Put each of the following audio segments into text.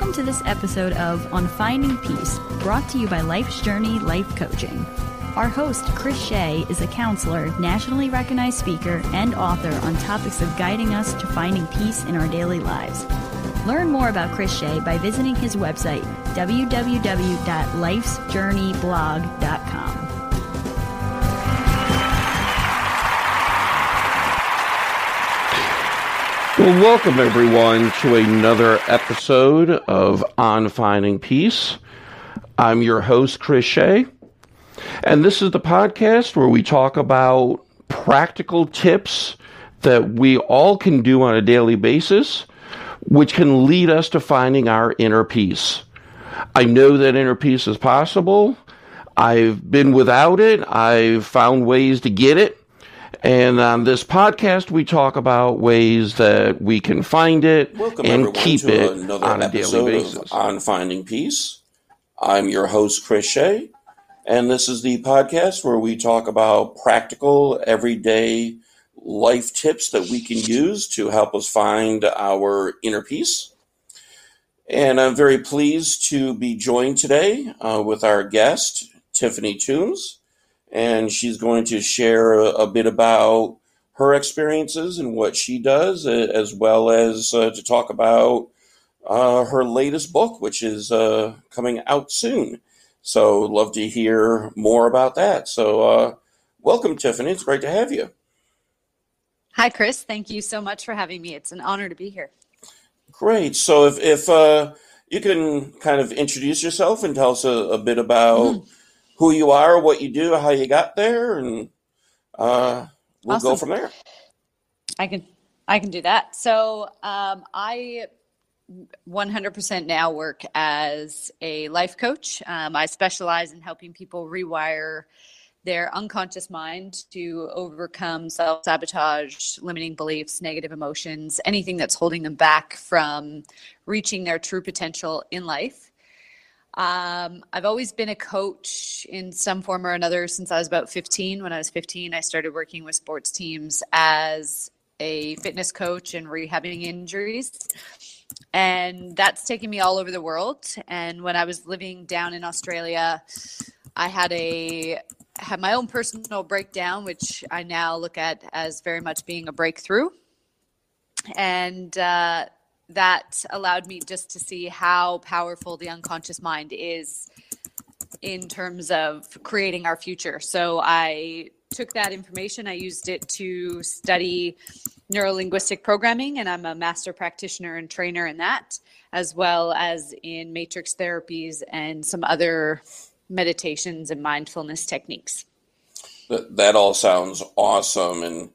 Welcome to this episode of On Finding Peace, brought to you by Life's Journey Life Coaching. Our host, Chris Shea, is a counselor, nationally recognized speaker, and author on topics of guiding us to finding peace in our daily lives. Learn more about Chris Shea by visiting his website, www.lifesjourneyblog.com. Well, welcome everyone to another episode of On Finding Peace. I'm your host, Chris Shea, and this is the podcast where we talk about practical tips that we all can do on a daily basis, which can lead us to finding our inner peace. I know that inner peace is possible. I've been without it. I've found ways to get it. And on this podcast, we talk about ways that we can find it Welcome and keep to it another on a daily basis. of On Finding Peace. I'm your host, Chris Shea, and this is the podcast where we talk about practical, everyday life tips that we can use to help us find our inner peace. And I'm very pleased to be joined today uh, with our guest, Tiffany Toombs, and she's going to share a, a bit about her experiences and what she does, as well as uh, to talk about uh, her latest book, which is uh, coming out soon. So, love to hear more about that. So, uh, welcome, Tiffany. It's great to have you. Hi, Chris. Thank you so much for having me. It's an honor to be here. Great. So, if, if uh, you can kind of introduce yourself and tell us a, a bit about who you are, what you do, how you got there, and uh, we'll go from there. I can I can do that. So um, I 100% now work as a life coach. Um, I specialize in helping people rewire their unconscious mind to overcome self sabotage, limiting beliefs, negative emotions, anything that's holding them back from reaching their true potential in life. Um, I've always been a coach in some form or another since I was about 15. When I was 15, I started working with sports teams as a fitness coach and rehabbing injuries. And that's taken me all over the world. And when I was living down in Australia, I had a had my own personal breakdown, which I now look at as very much being a breakthrough. And uh, that allowed me just to see how powerful the unconscious mind is in terms of creating our future. So I took that information, I used it to study neurolinguistic programming, and I'm a master practitioner and trainer in that, as well as in matrix therapies and some other meditations and mindfulness techniques. That, that all sounds awesome. And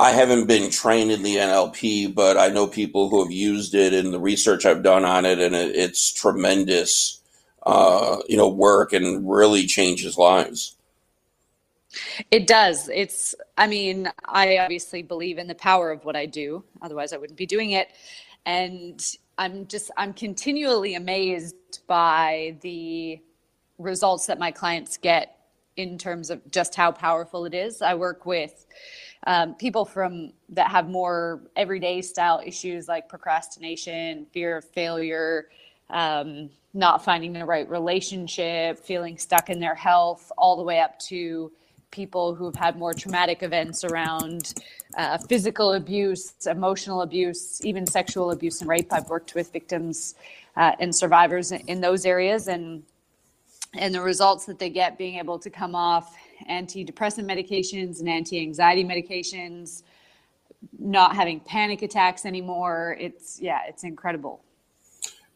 I haven't been trained in the NLP, but I know people who have used it and the research I've done on it, and it, it's tremendous, uh, you know, work and really changes lives. It does. It's, I mean, I obviously believe in the power of what I do. Otherwise, I wouldn't be doing it. And I'm just, I'm continually amazed by the results that my clients get in terms of just how powerful it is. I work with um, people from that have more everyday style issues like procrastination, fear of failure, um, not finding the right relationship, feeling stuck in their health, all the way up to people who've had more traumatic events around uh, physical abuse, emotional abuse, even sexual abuse and rape. I've worked with victims uh, and survivors in, in those areas, and and the results that they get being able to come off antidepressant medications and anti-anxiety medications, not having panic attacks anymore. It's yeah, it's incredible.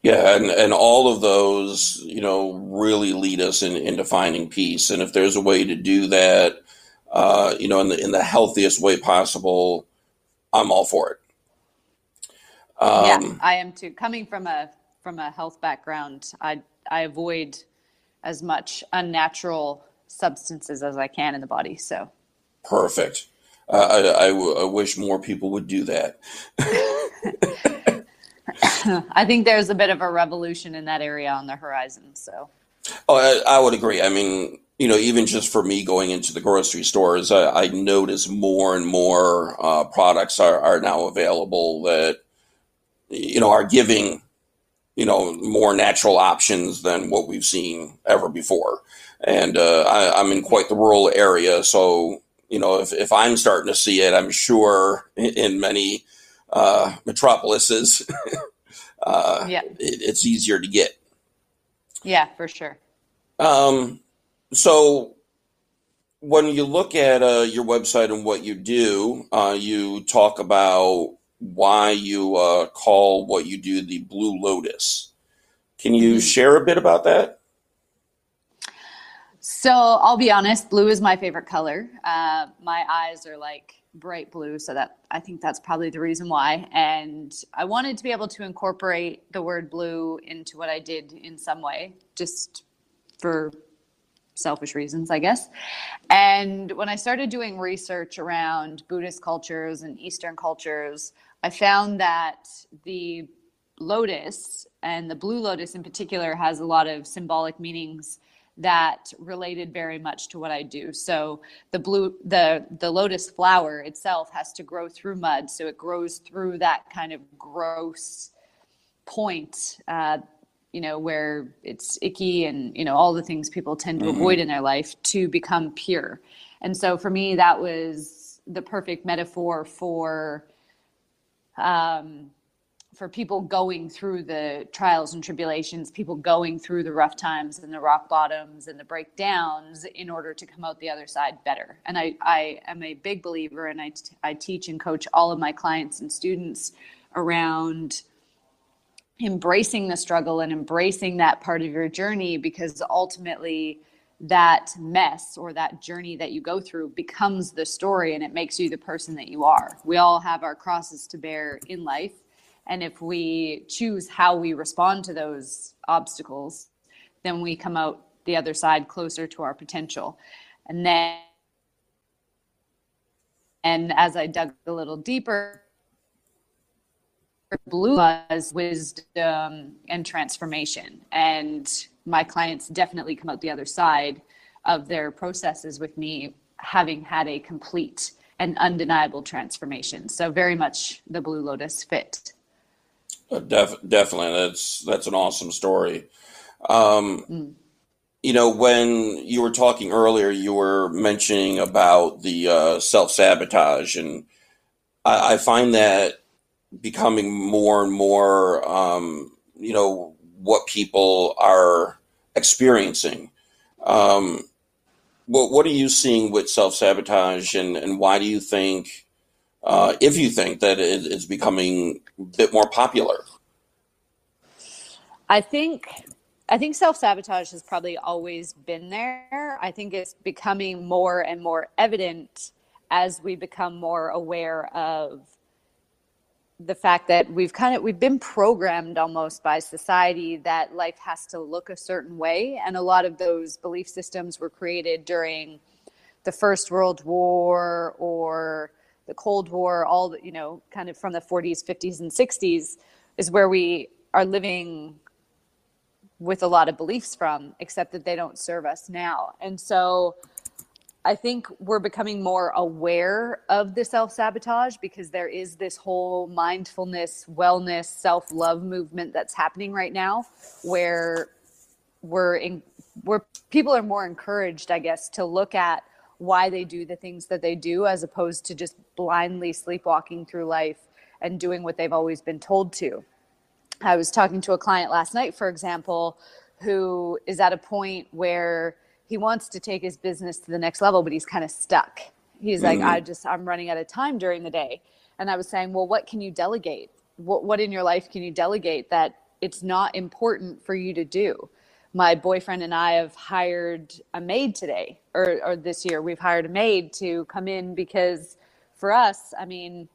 Yeah, and, and all of those, you know, really lead us in, into finding peace. And if there's a way to do that, uh, you know, in the in the healthiest way possible, I'm all for it. yeah, Um, I am too. Coming from a from a health background, I I avoid as much unnatural substances as I can in the body. So perfect. Uh, I, I, w- I wish more people would do that. I think there's a bit of a revolution in that area on the horizon. So Oh, I, I would agree. I mean, you know, even just for me going into the grocery stores, I, I notice more and more uh, products are, are now available that, you know, are giving you know, more natural options than what we've seen ever before. And uh, I, I'm in quite the rural area, so you know, if, if I'm starting to see it, I'm sure in many uh, metropolises, uh, yeah. It, it's easier to get. Yeah, for sure. Um, so when you look at uh, your website and what you do, uh, you talk about why you uh, call what you do the Blue Lotus. Can you mm-hmm. share a bit about that? So I'll be honest, blue is my favorite color. Uh, my eyes are like bright blue, so that I think that's probably the reason why. And I wanted to be able to incorporate the word blue into what I did in some way, just for selfish reasons, I guess. And when I started doing research around Buddhist cultures and Eastern cultures, I found that the lotus and the blue lotus in particular has a lot of symbolic meanings that related very much to what I do. So the blue the the lotus flower itself has to grow through mud, so it grows through that kind of gross point uh, you know where it's icky and you know all the things people tend to mm-hmm. avoid in their life to become pure and so for me that was the perfect metaphor for um, for people going through the trials and tribulations, people going through the rough times and the rock bottoms and the breakdowns in order to come out the other side better. And I, I am a big believer, and I, t- I teach and coach all of my clients and students around embracing the struggle and embracing that part of your journey because ultimately that mess or that journey that you go through becomes the story and it makes you the person that you are. We all have our crosses to bear in life and if we choose how we respond to those obstacles, then we come out the other side closer to our potential. And then, and as I dug a little deeper, blue was wisdom and transformation. And my clients definitely come out the other side of their processes with me having had a complete and undeniable transformation. So very much the Blue Lotus fit. Uh, def- definitely, that's that's an awesome story. Um, mm. You know, when you were talking earlier, you were mentioning about the uh, self sabotage, and I, I, find that becoming more and more, um, you know, what people are experiencing. Um, what what are you seeing with self sabotage, and and why do you think? Uh, if you think that it is becoming bit more popular? I think I think self sabotage has probably always been there. I think it's becoming more and more evident as we become more aware of the fact that we've kind of we've been programmed almost by society that life has to look a certain way and a lot of those belief systems were created during the first world war or the Cold War, all the, you know, kind of from the 40s, 50s, and 60s, is where we are living with a lot of beliefs from, except that they don't serve us now. And so I think we're becoming more aware of the self sabotage because there is this whole mindfulness, wellness, self love movement that's happening right now where we're in, where people are more encouraged, I guess, to look at why they do the things that they do as opposed to just blindly sleepwalking through life and doing what they've always been told to. I was talking to a client last night, for example, who is at a point where he wants to take his business to the next level, but he's kind of stuck. He's mm-hmm. like, I just, I'm running out of time during the day. And I was saying, well, what can you delegate? What, what in your life can you delegate that it's not important for you to do? My boyfriend and I have hired a maid today, or, or this year we've hired a maid to come in because for us, I mean,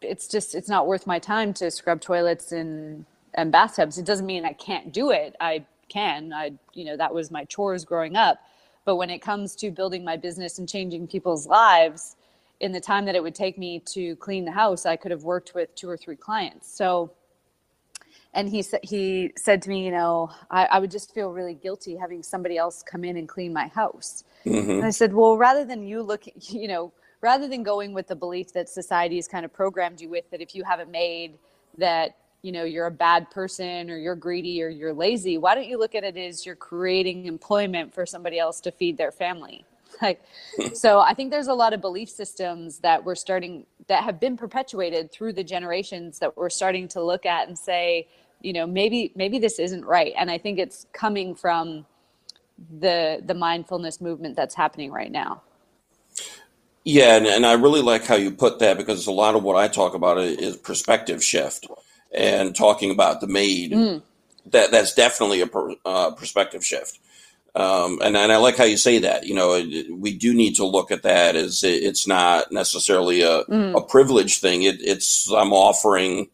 it's just it's not worth my time to scrub toilets and and bathtubs. It doesn't mean I can't do it. I can. I you know that was my chores growing up. But when it comes to building my business and changing people's lives, in the time that it would take me to clean the house, I could have worked with two or three clients. So and he said he said to me, you know, I, I, would just feel really guilty having somebody else come in and clean my house. Mm-hmm. And I said, well, rather than you look, you know, rather than going with the belief that society has kind of programmed you with that if you haven't made that you know you're a bad person or you're greedy or you're lazy why don't you look at it as you're creating employment for somebody else to feed their family like so i think there's a lot of belief systems that we're starting that have been perpetuated through the generations that we're starting to look at and say you know maybe maybe this isn't right and i think it's coming from the the mindfulness movement that's happening right now yeah and, and i really like how you put that because a lot of what i talk about is perspective shift and talking about the maid, mm. that that's definitely a per, uh, perspective shift. Um, and, and I like how you say that. You know, we do need to look at that as it's not necessarily a, mm. a privilege thing. It, it's I'm offering,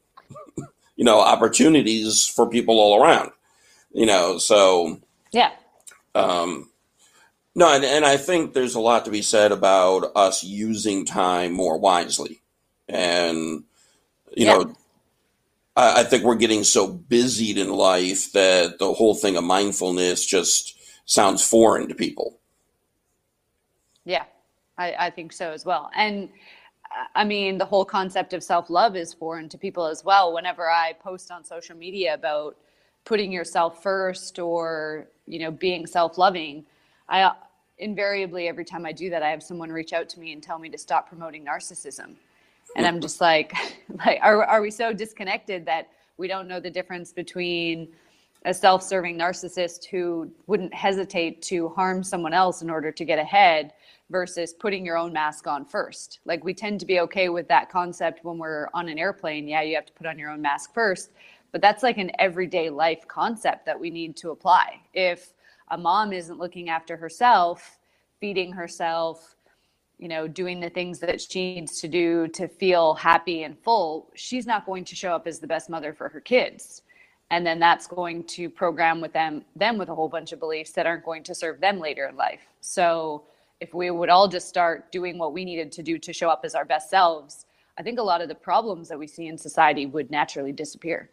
you know, opportunities for people all around. You know, so yeah. Um, no, and, and I think there's a lot to be said about us using time more wisely, and you yeah. know, I, I think we're getting so busied in life that the whole thing of mindfulness just sounds foreign to people. Yeah, I, I think so as well. And I mean, the whole concept of self love is foreign to people as well. Whenever I post on social media about putting yourself first or, you know, being self loving, I invariably, every time I do that, I have someone reach out to me and tell me to stop promoting narcissism and i'm just like like are, are we so disconnected that we don't know the difference between a self-serving narcissist who wouldn't hesitate to harm someone else in order to get ahead versus putting your own mask on first like we tend to be okay with that concept when we're on an airplane yeah you have to put on your own mask first but that's like an everyday life concept that we need to apply if a mom isn't looking after herself feeding herself you know, doing the things that she needs to do to feel happy and full, she's not going to show up as the best mother for her kids. And then that's going to program with them them with a whole bunch of beliefs that aren't going to serve them later in life. So if we would all just start doing what we needed to do to show up as our best selves, I think a lot of the problems that we see in society would naturally disappear.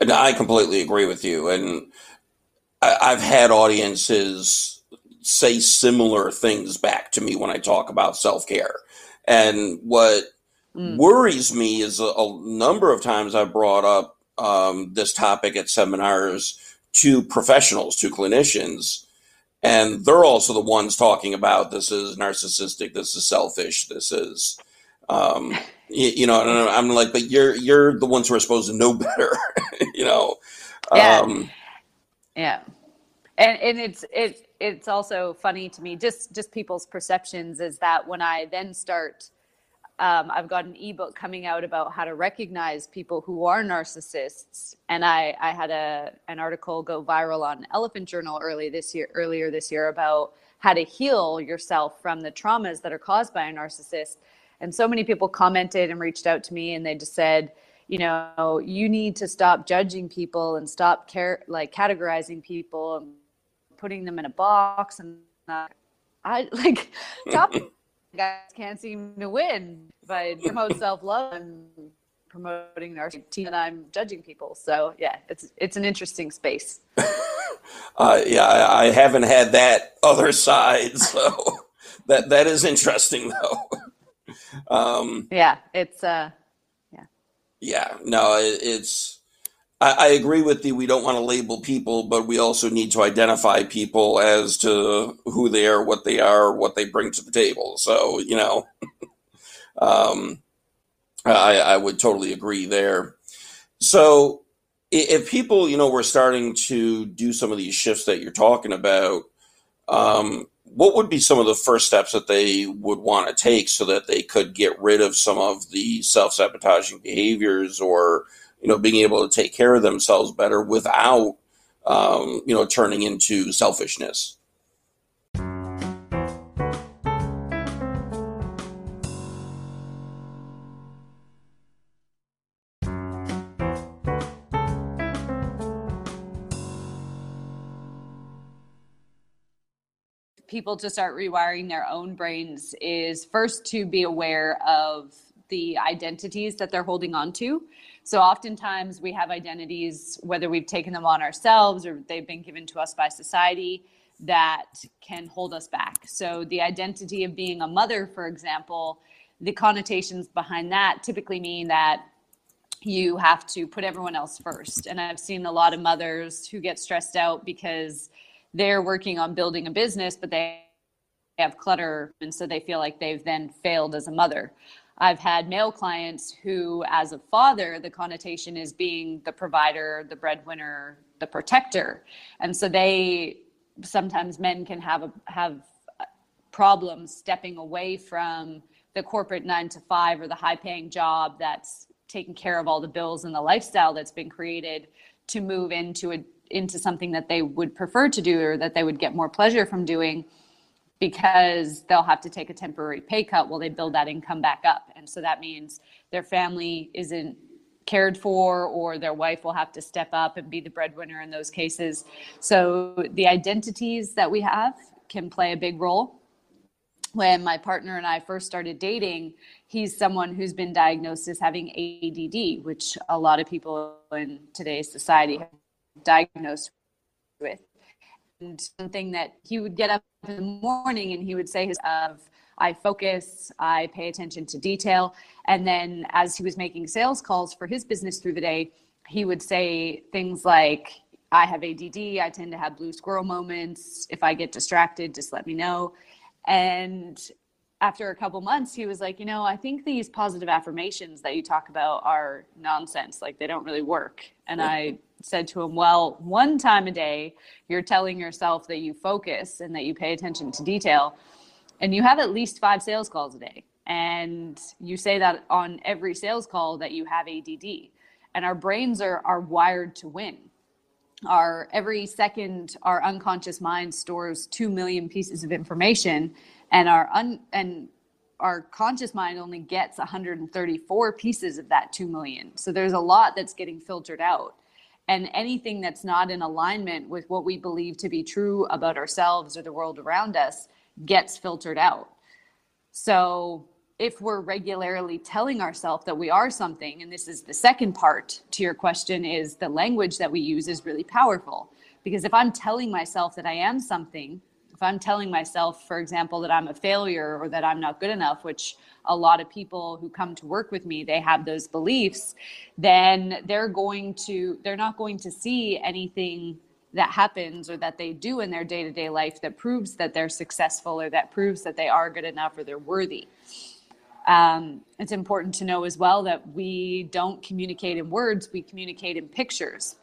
And I completely agree with you. And I've had audiences say similar things back to me when I talk about self care. And what mm. worries me is a, a, number of times I've brought up um, this topic at seminars to professionals, to clinicians, and they're also the ones talking about this is narcissistic, this is selfish, this is. Um, you, you, know, and I'm like, but you're you're the ones who are supposed to know better, you know. Yeah. Um, yeah and and it's it's it's also funny to me just just people's perceptions is that when i then start um, i've got an ebook coming out about how to recognize people who are narcissists. And i i had a an article go viral on elephant journal early this year earlier this year about how to heal yourself from the traumas that are caused by a narcissist. And so many people commented and reached out to me and they just said you know you need to stop judging people and stop care like categorizing people and putting them in a box and I like top guys can't seem to win by promote self love and promoting narcissism and I'm judging people. So yeah, it's it's an interesting space. uh, yeah, I, I, haven't had that other side, so that that is interesting though. um, yeah, it's uh, yeah. Yeah, no, it, it's I, agree with you. We don't want to label people, but we also need to identify people as to who they are, what they are, what they bring to the table. So, you know, um, I, I would totally agree there. So, if people, you know, were starting to do some of these shifts that you're talking about, um, what would be some of the first steps that they would want to take so that they could get rid of some of the self sabotaging behaviors or you know, being able to take care of themselves better without, um, you know, turning into selfishness. people to start rewiring their own brains is first to be aware of the identities that they're holding on to. So oftentimes we have identities, whether we've taken them on ourselves or they've been given to us by society, that can hold us back. So the identity of being a mother, for example, the connotations behind that typically mean that you have to put everyone else first. And I've seen a lot of mothers who get stressed out because they're working on building a business, but they have clutter. And so they feel like they've then failed as a mother. I've had male clients who, as a father, the connotation is being the provider, the breadwinner, the protector. And so they sometimes men can have a, have problems stepping away from the corporate nine to five or the high paying job that's taking care of all the bills and the lifestyle that's been created to move into a into something that they would prefer to do or that they would get more pleasure from doing because they'll have to take a temporary pay cut while they build that income back up. And so that means their family isn't cared for or their wife will have to step up and be the breadwinner in those cases. So the identities that we have can play a big role. When my partner and I first started dating, he's someone who's been diagnosed as having ADD, which a lot of people in today's society have diagnosed with. And something that he would get up in the morning and he would say his of I focus, I pay attention to detail. And then as he was making sales calls for his business through the day, he would say things like, I have ADD, I tend to have blue squirrel moments. If I get distracted, just let me know and after a couple months, he was like, you know, I think these positive affirmations that you talk about are nonsense. Like they don't really work. And I said to him, well, one time a day, you're telling yourself that you focus and that you pay attention to detail. And you have at least five sales calls a day. And you say that on every sales call that you have ADD. And our brains are, are wired to win our every second our unconscious mind stores 2 million pieces of information and our un and our conscious mind only gets 134 pieces of that 2 million so there's a lot that's getting filtered out and anything that's not in alignment with what we believe to be true about ourselves or the world around us gets filtered out. So if we're regularly telling ourselves that we are something and this is the second part to your question is the language that we use is really powerful. Because if i'm telling myself that i am something if i'm telling myself for example that i'm a failure or that i'm not good enough which a lot of people who come to work with me they have those beliefs then they're going to they're not going to see anything that happens or that they do in their day-to-day life that proves that they're successful or that proves that they are good enough or they're worthy um, it's important to know as well that we don't communicate in words, we communicate in pictures.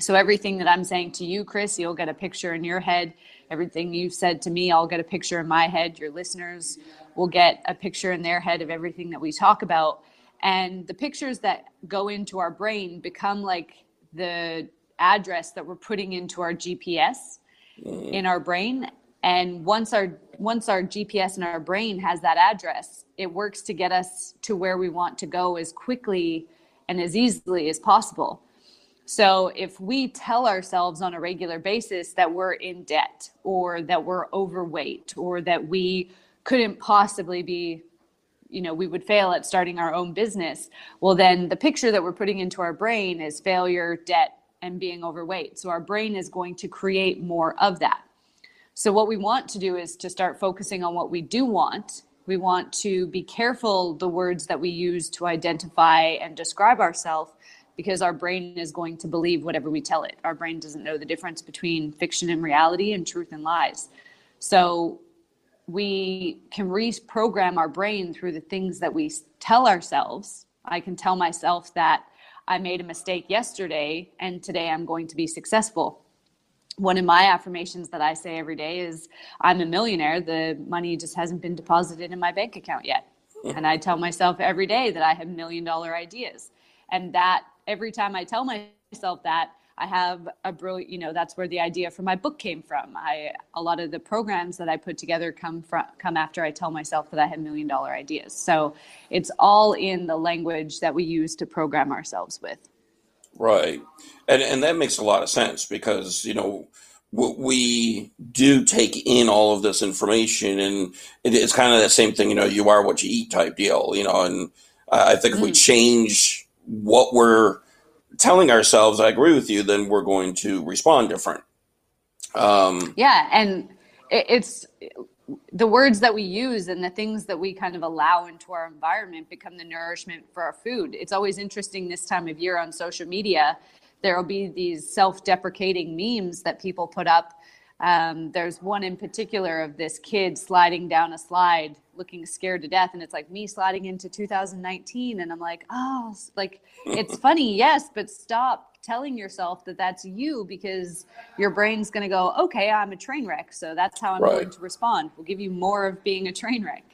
So everything that I'm saying to you, Chris, you'll get a picture in your head. Everything you've said to me, I'll get a picture in my head. Your listeners will get a picture in their head of everything that we talk about. And the pictures that go into our brain become like the address that we're putting into our GPS mm. in our brain and once our once our gps in our brain has that address it works to get us to where we want to go as quickly and as easily as possible so if we tell ourselves on a regular basis that we're in debt or that we're overweight or that we couldn't possibly be you know we would fail at starting our own business well then the picture that we're putting into our brain is failure debt and being overweight. So our brain is going to create more of that. So, what we want to do is to start focusing on what we do want. We want to be careful the words that we use to identify and describe ourselves because our brain is going to believe whatever we tell it. Our brain doesn't know the difference between fiction and reality and truth and lies. So, we can reprogram our brain through the things that we tell ourselves. I can tell myself that I made a mistake yesterday and today I'm going to be successful one of my affirmations that I say every day is I'm a millionaire. The money just hasn't been deposited in my bank account yet. Hmm. And I tell myself every day that I have million dollar ideas. And that every time I tell myself that, I have a brilliant, you know, that's where the idea for my book came from. I a lot of the programs that I put together come from come after I tell myself that I have million dollar ideas. So it's all in the language that we use to program ourselves with. Right. And, and that makes a lot of sense because, you know, we do take in all of this information and it's kind of that same thing, you know, you are what you eat type deal, you know, and I think if we mm. change what we're telling ourselves, I agree with you, then we're going to respond different. Um, yeah. And it's the words that we use and the things that we kind of allow into our environment become the nourishment for our food. It's always interesting this time of year on social media. There will be these self deprecating memes that people put up. Um, there's one in particular of this kid sliding down a slide looking scared to death. And it's like me sliding into 2019. And I'm like, oh, like it's funny, yes, but stop telling yourself that that's you because your brain's going to go, okay, I'm a train wreck. So that's how I'm right. going to respond. We'll give you more of being a train wreck.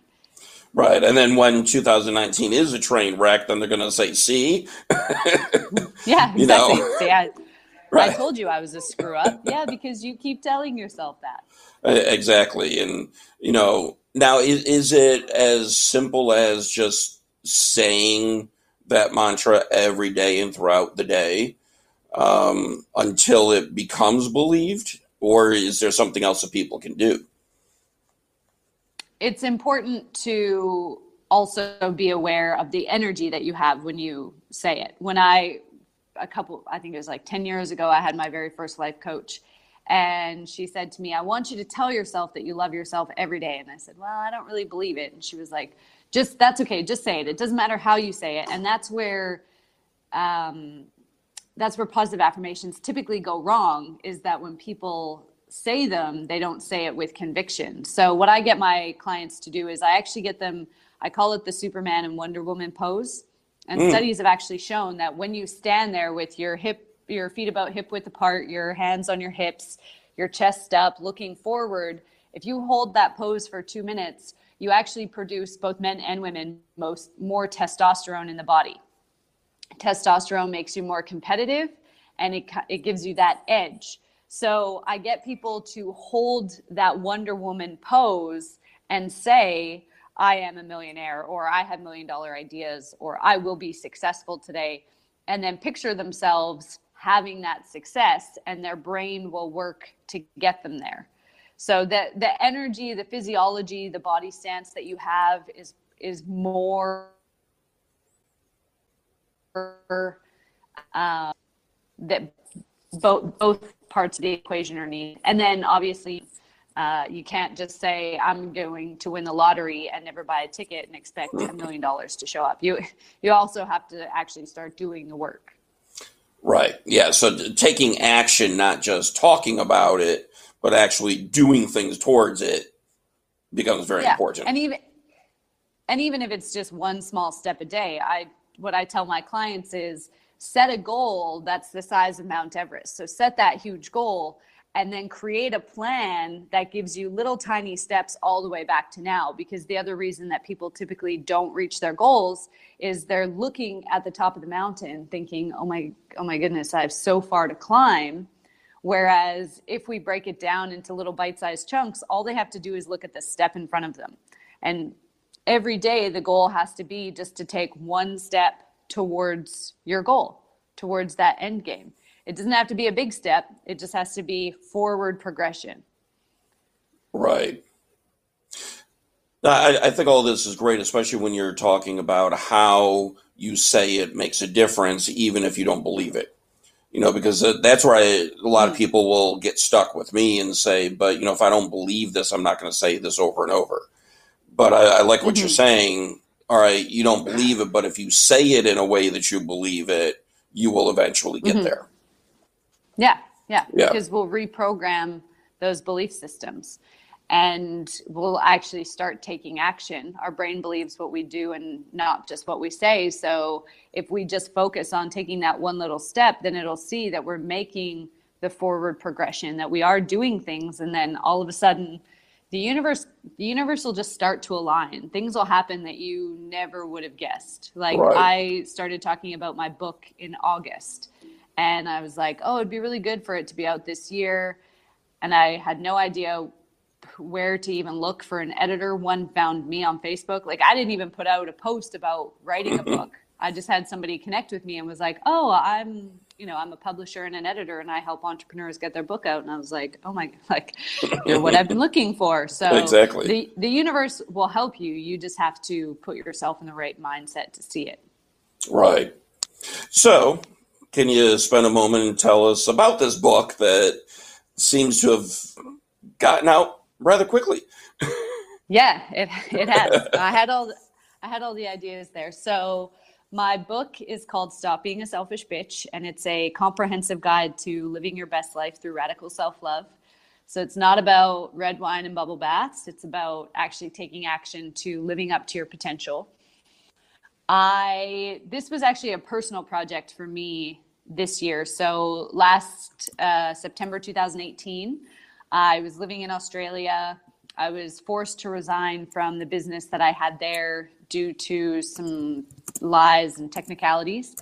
Right. And then when 2019 is a train wreck, then they're going to say, see? yeah, exactly. you know? see, I, right. I told you I was a screw up. Yeah, because you keep telling yourself that. Exactly. And, you know, now is, is it as simple as just saying that mantra every day and throughout the day? um, until it becomes believed, or is there something else that people can do? It's important to also be aware of the energy that you have when you say it. When I, a couple, I think it was like 10 years ago, I had my very first life coach. And she said to me, I want you to tell yourself that you love yourself every day. And I said, Well, I don't really believe it. And she was like, Just that's okay. Just say it. It doesn't matter how you say it. And that's where um, that's where positive affirmations typically go wrong is that when people say them they don't say it with conviction so what i get my clients to do is i actually get them i call it the superman and wonder woman pose and mm. studies have actually shown that when you stand there with your hip your feet about hip width apart your hands on your hips your chest up looking forward if you hold that pose for two minutes you actually produce both men and women most more testosterone in the body testosterone makes you more competitive and it, it gives you that edge. So I get people to hold that Wonder Woman pose and say, I am a millionaire, or I have million dollar ideas, or I will be successful today. And then picture themselves having that success, and their brain will work to get them there. So the, the energy, the physiology, the body stance that you have is, is more uh, that both both parts of the equation are needed. And then obviously, uh, you can't just say I'm going to win the lottery and never buy a ticket and expect a million dollars to show up. You you also have to actually start doing the work. Right. Yeah. So taking action, not just talking about it, but actually doing things towards it, becomes very yeah. important. And even and even if it's just one small step a day, I what I tell my clients is set a goal that's the size of Mount Everest. So set that huge goal and then create a plan that gives you little tiny steps all the way back to now. Because the other reason that people typically don't reach their goals is they're looking at the top of the mountain thinking oh my oh my goodness i have so far to climb. Whereas if we break it down into little bite-sized chunks all they have to do is look at the step in front of them. And every day the goal has to be just to take one step towards your goal, towards that end game. It doesn't have to be a big step, it just has to be forward progression. Right. I, I think all this is great, especially when you're talking about how you say it makes a difference, even if you don't believe it. You know, because that's where I, a lot of mm. people will get stuck with me and say, but, you know, if I don't believe this, I'm not going to say this over and over. But I, I like what mm-hmm. you're saying. All right, you don't believe it, but if you say it in a way that you believe it, you will eventually get mm-hmm. there. Yeah, yeah, yeah, because we'll reprogram those belief systems and we'll actually start taking action. Our brain believes what we do and not just what we say. So if we just focus on taking that one little step, then it'll see that we're making the forward progression, that we are doing things. And then all of a sudden, the universe the universe will just start to align things will happen that you never would have guessed like right. i started talking about my book in august and i was like oh it'd be really good for it to be out this year and i had no idea where to even look for an editor one found me on facebook like i didn't even put out a post about writing a book i just had somebody connect with me and was like oh i'm you know, I'm a publisher and an editor and I help entrepreneurs get their book out. And I was like, oh my, like, you're what I've been looking for. So exactly. the, the universe will help you. You just have to put yourself in the right mindset to see it. Right. So can you spend a moment and tell us about this book that seems to have gotten out rather quickly. yeah, it it has. I had all I had all the ideas there. So my book is called Stop Being a Selfish Bitch, and it's a comprehensive guide to living your best life through radical self love. So it's not about red wine and bubble baths, it's about actually taking action to living up to your potential. I this was actually a personal project for me this year. So last uh, September 2018, I was living in Australia. I was forced to resign from the business that I had there due to some lies and technicalities.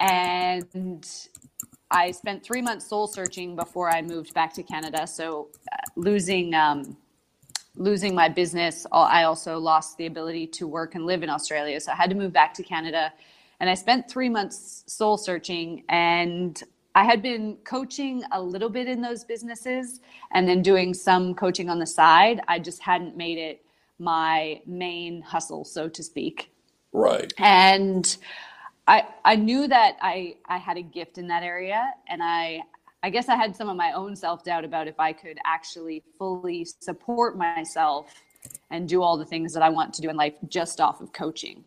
And I spent three months soul searching before I moved back to Canada. So uh, losing um, losing my business, I also lost the ability to work and live in Australia. So I had to move back to Canada. And I spent three months soul searching and I had been coaching a little bit in those businesses and then doing some coaching on the side. I just hadn't made it my main hustle, so to speak. Right. And I I knew that I I had a gift in that area and I I guess I had some of my own self-doubt about if I could actually fully support myself and do all the things that I want to do in life just off of coaching.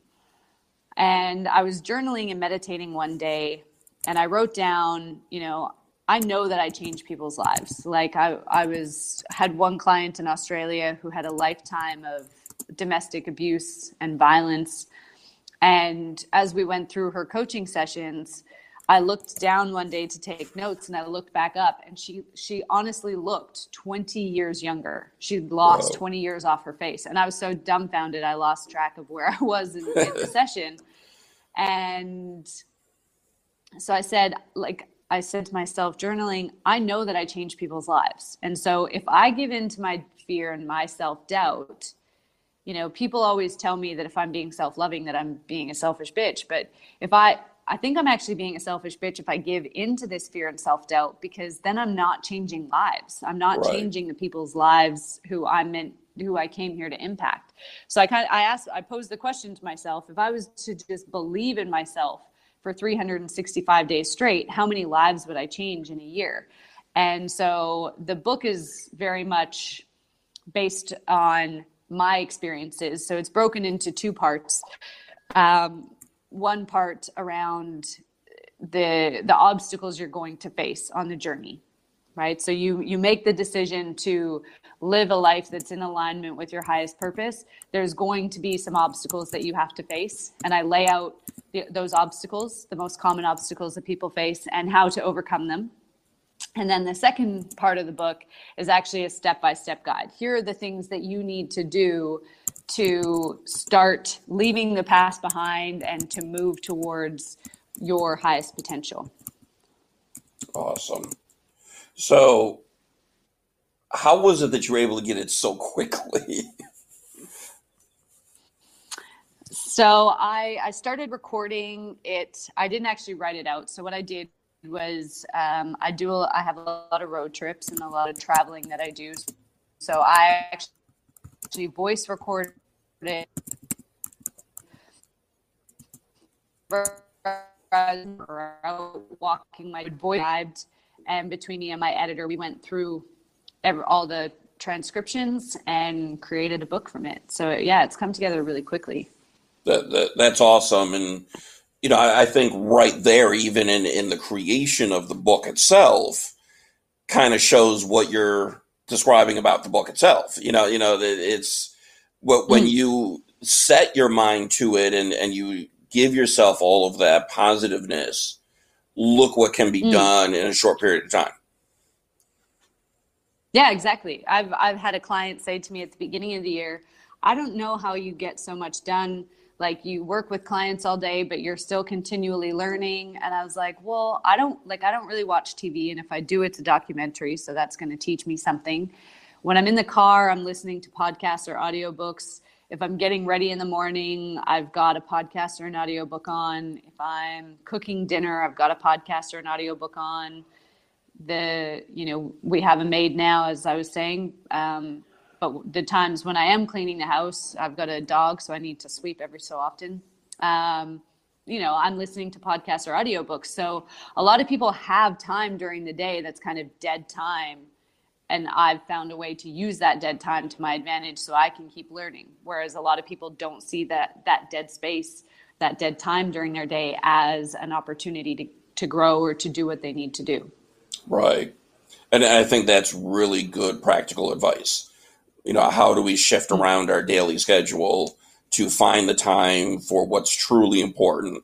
And I was journaling and meditating one day and I wrote down, you know, I know that I change people's lives. Like I, I was had one client in Australia who had a lifetime of domestic abuse and violence. And as we went through her coaching sessions, I looked down one day to take notes and I looked back up and she she honestly looked 20 years younger. She'd lost Whoa. 20 years off her face. And I was so dumbfounded I lost track of where I was in, in the session. And so I said, like, I said to myself, journaling, I know that I change people's lives. And so if I give in to my fear and my self doubt, you know, people always tell me that if I'm being self loving, that I'm being a selfish bitch. But if I, I think I'm actually being a selfish bitch if I give into this fear and self doubt because then I'm not changing lives. I'm not right. changing the people's lives who I'm meant who I came here to impact. So I kind of I asked I posed the question to myself if I was to just believe in myself for 365 days straight, how many lives would I change in a year? And so the book is very much based on my experiences. So it's broken into two parts. Um, one part around the the obstacles you're going to face on the journey right so you you make the decision to live a life that's in alignment with your highest purpose, there's going to be some obstacles that you have to face. And I lay out the, those obstacles, the most common obstacles that people face, and how to overcome them. And then the second part of the book is actually a step by step guide. Here are the things that you need to do to start leaving the past behind and to move towards your highest potential. Awesome. So, how was it that you were able to get it so quickly? so I I started recording it. I didn't actually write it out. So what I did was um, I do I have a lot of road trips and a lot of traveling that I do. So I actually voice recorded walking my voice and between me and my editor we went through all the transcriptions and created a book from it. So yeah, it's come together really quickly. That, that that's awesome, and you know I, I think right there, even in in the creation of the book itself, kind of shows what you're describing about the book itself. You know, you know that it's what when mm. you set your mind to it and and you give yourself all of that positiveness. Look what can be mm. done in a short period of time. Yeah, exactly. I've I've had a client say to me at the beginning of the year, I don't know how you get so much done. Like you work with clients all day, but you're still continually learning. And I was like, well, I don't like I don't really watch TV, and if I do, it's a documentary, so that's going to teach me something. When I'm in the car, I'm listening to podcasts or audiobooks. If I'm getting ready in the morning, I've got a podcast or an audiobook on. If I'm cooking dinner, I've got a podcast or an audiobook on the you know we have a maid now as i was saying um, but the times when i am cleaning the house i've got a dog so i need to sweep every so often um, you know i'm listening to podcasts or audiobooks so a lot of people have time during the day that's kind of dead time and I've found a way to use that dead time to my advantage so I can keep learning. Whereas a lot of people don't see that that dead space, that dead time during their day as an opportunity to, to grow or to do what they need to do. Right. And I think that's really good practical advice. You know, how do we shift mm-hmm. around our daily schedule to find the time for what's truly important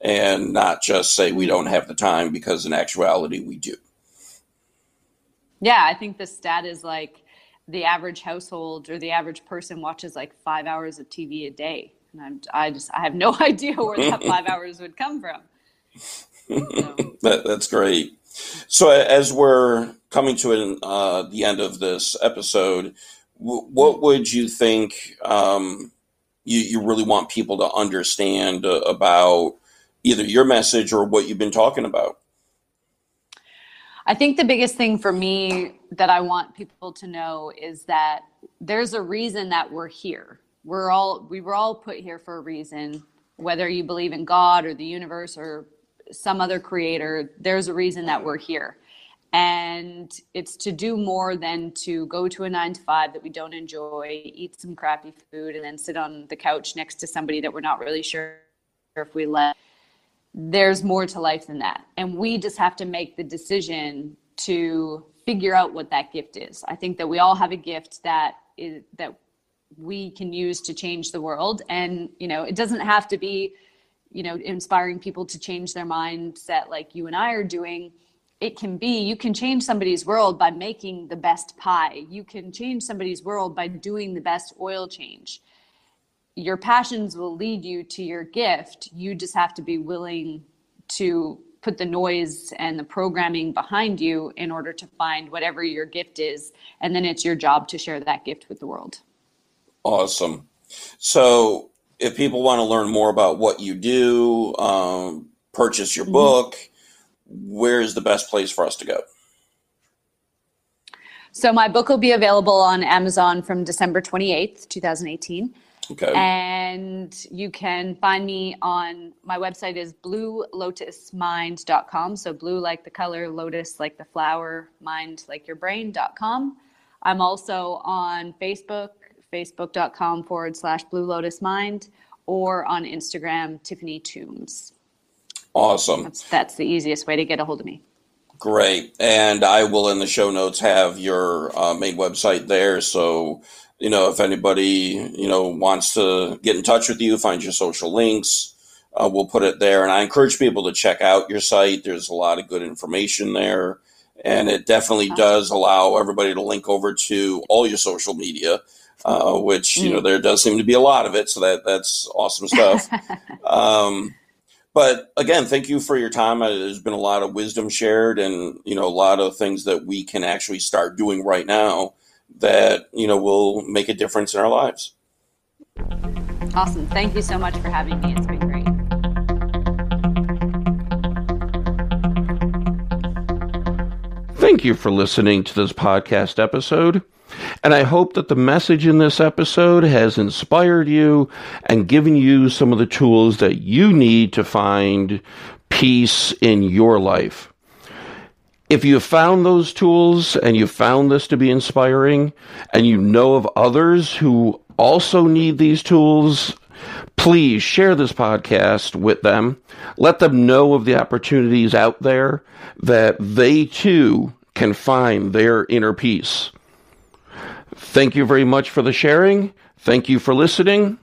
and not just say we don't have the time because in actuality we do. Yeah, I think the stat is like the average household or the average person watches like five hours of TV a day. And I'm, I just, I have no idea where that five hours would come from. So. that, that's great. So as we're coming to an, uh, the end of this episode, what would you think um, you, you really want people to understand uh, about either your message or what you've been talking about? I think the biggest thing for me that I want people to know is that there's a reason that we're here. We're all we were all put here for a reason, whether you believe in God or the universe or some other creator, there's a reason that we're here. And it's to do more than to go to a nine to five that we don't enjoy, eat some crappy food, and then sit on the couch next to somebody that we're not really sure if we let there's more to life than that. And we just have to make the decision to figure out what that gift is. I think that we all have a gift that is that we can use to change the world and you know, it doesn't have to be you know, inspiring people to change their mindset like you and I are doing. It can be you can change somebody's world by making the best pie. You can change somebody's world by doing the best oil change your passions will lead you to your gift. You just have to be willing to put the noise and the programming behind you in order to find whatever your gift is. And then it's your job to share that gift with the world. Awesome. So, if people want to learn more about what you do, um, purchase your mm-hmm. book, where's the best place for us to go? So, my book will be available on Amazon from December 28th, 2018. Okay. And you can find me on my website is bluelotusmind.com. So blue like the color, lotus like the flower, mind like your brain.com. I'm also on Facebook, facebook.com forward slash blue lotus mind, or on Instagram, Tiffany Toombs. Awesome. That's, that's the easiest way to get a hold of me. Great. And I will in the show notes have your uh, main website there. So you know, if anybody, you know, wants to get in touch with you, find your social links, uh, we'll put it there. And I encourage people to check out your site. There's a lot of good information there. And it definitely does allow everybody to link over to all your social media, uh, which, you know, mm. there does seem to be a lot of it. So that that's awesome stuff. um, but again, thank you for your time. Uh, there's been a lot of wisdom shared and, you know, a lot of things that we can actually start doing right now that you know will make a difference in our lives. Awesome. Thank you so much for having me. It's been great. Thank you for listening to this podcast episode. And I hope that the message in this episode has inspired you and given you some of the tools that you need to find peace in your life. If you found those tools and you found this to be inspiring and you know of others who also need these tools, please share this podcast with them. Let them know of the opportunities out there that they too can find their inner peace. Thank you very much for the sharing. Thank you for listening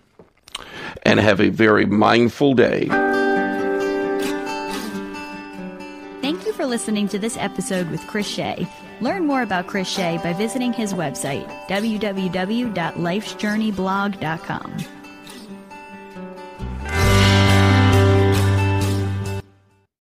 and have a very mindful day. Thank you for listening to this episode with Chris Shea. Learn more about Chris Shea by visiting his website, www.lifesjourneyblog.com.